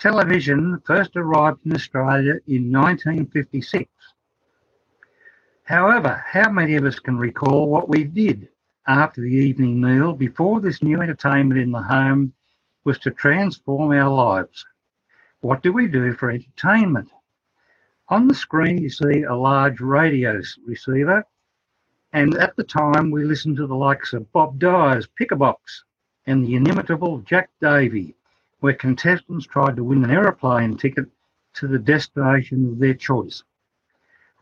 Television first arrived in Australia in 1956. However, how many of us can recall what we did after the evening meal before this new entertainment in the home was to transform our lives? What do we do for entertainment? On the screen, you see a large radio receiver, and at the time, we listened to the likes of Bob Dyer's Pick-a-Box and the inimitable Jack Davey, where contestants tried to win an aeroplane ticket to the destination of their choice.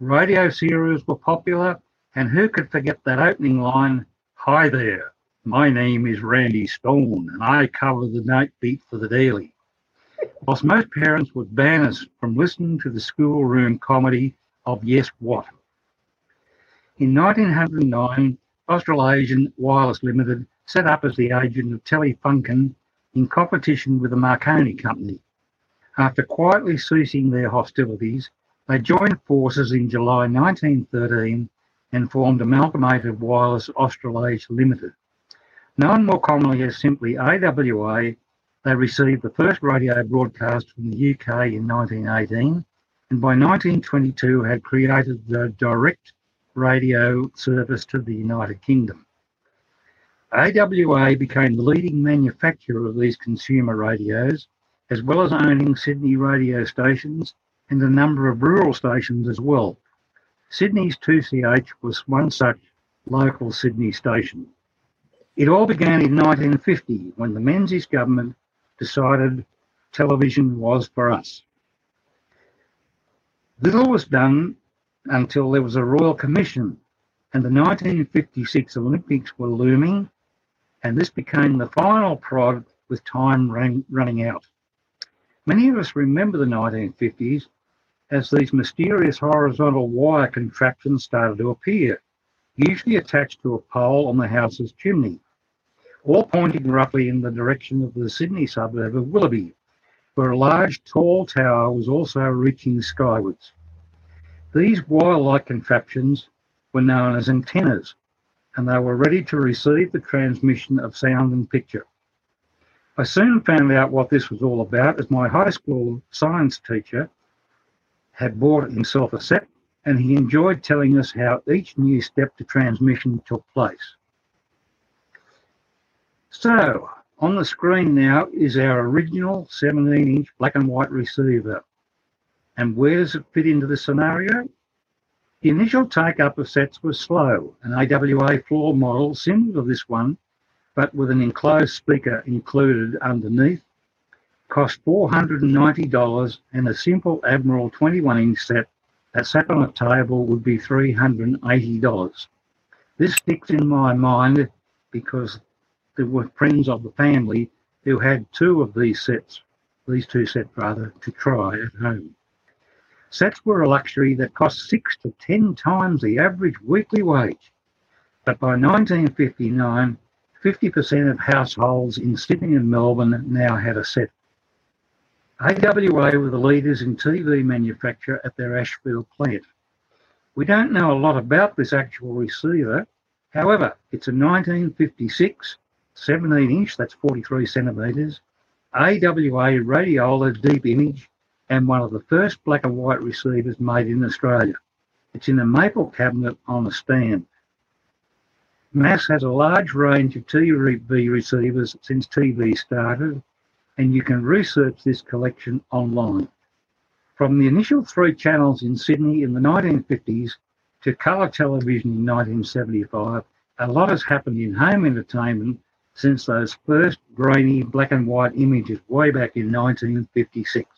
Radio series were popular, and who could forget that opening line, Hi there, my name is Randy Stone, and I cover the night beat for the Daily. Whilst most parents would ban us from listening to the schoolroom comedy of Yes What. In 1909, Australasian Wireless Limited set up as the agent of Telefunken in competition with the Marconi Company. After quietly ceasing their hostilities, they joined forces in July 1913 and formed Amalgamated Wireless Australasia Limited. Known more commonly as simply AWA, they received the first radio broadcast from the UK in 1918 and by 1922 had created the direct radio service to the United Kingdom. AWA became the leading manufacturer of these consumer radios, as well as owning Sydney radio stations and a number of rural stations as well. Sydney's 2CH was one such local Sydney station. It all began in 1950 when the Menzies government decided television was for us. Little was done until there was a Royal Commission and the 1956 Olympics were looming and this became the final prod with time run, running out. Many of us remember the 1950s as these mysterious horizontal wire contraptions started to appear, usually attached to a pole on the house's chimney, all pointing roughly in the direction of the Sydney suburb of Willoughby, where a large tall tower was also reaching skywards. These wire-like contraptions were known as antennas, and they were ready to receive the transmission of sound and picture. I soon found out what this was all about as my high school science teacher had bought himself a set and he enjoyed telling us how each new step to transmission took place. So, on the screen now is our original 17 inch black and white receiver. And where does it fit into the scenario? The initial take-up of sets was slow. An AWA floor model similar to this one, but with an enclosed speaker included underneath, cost $490 and a simple Admiral 21-inch set that sat on a table would be $380. This sticks in my mind because there were friends of the family who had two of these sets, these two sets rather, to try at home. Sets were a luxury that cost six to ten times the average weekly wage. But by 1959, 50% of households in Sydney and Melbourne now had a set. AWA were the leaders in TV manufacture at their Ashfield plant. We don't know a lot about this actual receiver. However, it's a 1956 17 inch, that's 43 centimetres, AWA radiola deep image and one of the first black and white receivers made in Australia. It's in a maple cabinet on a stand. MAS has a large range of TV receivers since TV started, and you can research this collection online. From the initial three channels in Sydney in the 1950s to colour television in 1975, a lot has happened in home entertainment since those first grainy black and white images way back in 1956.